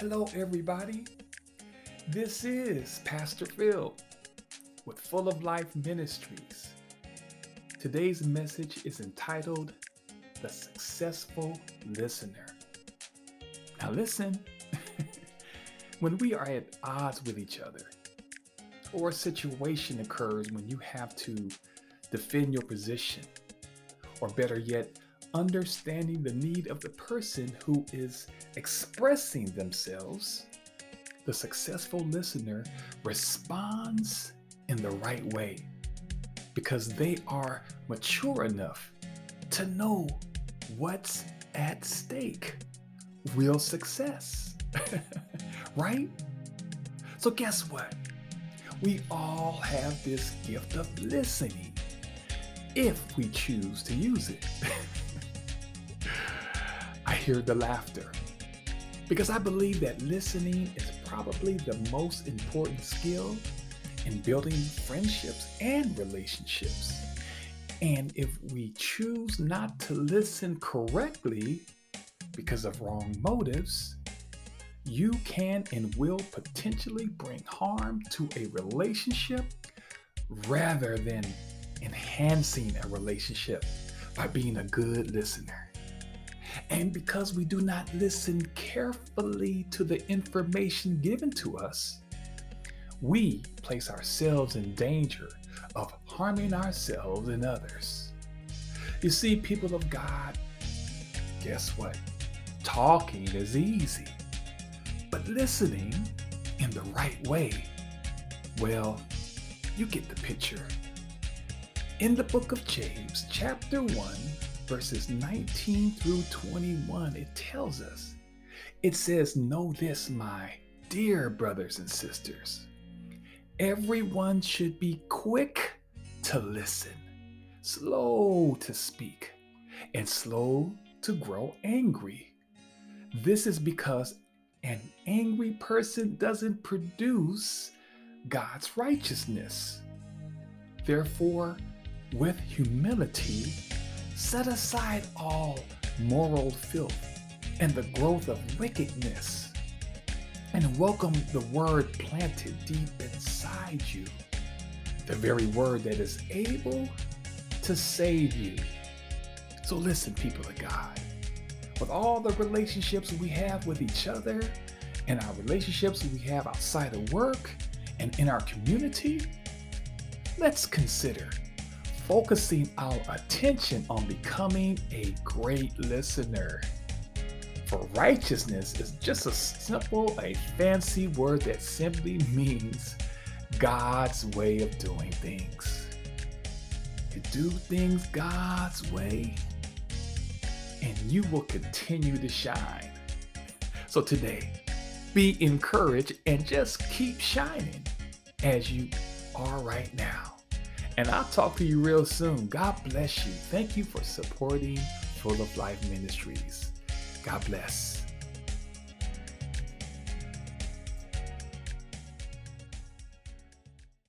Hello, everybody. This is Pastor Phil with Full of Life Ministries. Today's message is entitled The Successful Listener. Now, listen, when we are at odds with each other, or a situation occurs when you have to defend your position, or better yet, understanding the need of the person who is expressing themselves, the successful listener responds in the right way because they are mature enough to know what's at stake real success. right? So, guess what? We all have this gift of listening if we choose to use it. Hear the laughter because I believe that listening is probably the most important skill in building friendships and relationships. And if we choose not to listen correctly because of wrong motives, you can and will potentially bring harm to a relationship rather than enhancing a relationship by being a good listener. And because we do not listen carefully to the information given to us, we place ourselves in danger of harming ourselves and others. You see, people of God, guess what? Talking is easy, but listening in the right way, well, you get the picture. In the book of James, chapter 1, verses 19 through 21, it tells us, it says, Know this, my dear brothers and sisters. Everyone should be quick to listen, slow to speak, and slow to grow angry. This is because an angry person doesn't produce God's righteousness. Therefore, with humility, Set aside all moral filth and the growth of wickedness, and welcome the word planted deep inside you, the very word that is able to save you. So, listen, people of God, with all the relationships we have with each other and our relationships we have outside of work and in our community, let's consider focusing our attention on becoming a great listener. For righteousness is just a simple, a fancy word that simply means God's way of doing things. You do things God's way, and you will continue to shine. So today, be encouraged and just keep shining as you are right now. And I'll talk to you real soon. God bless you. Thank you for supporting Full of Life Ministries. God bless.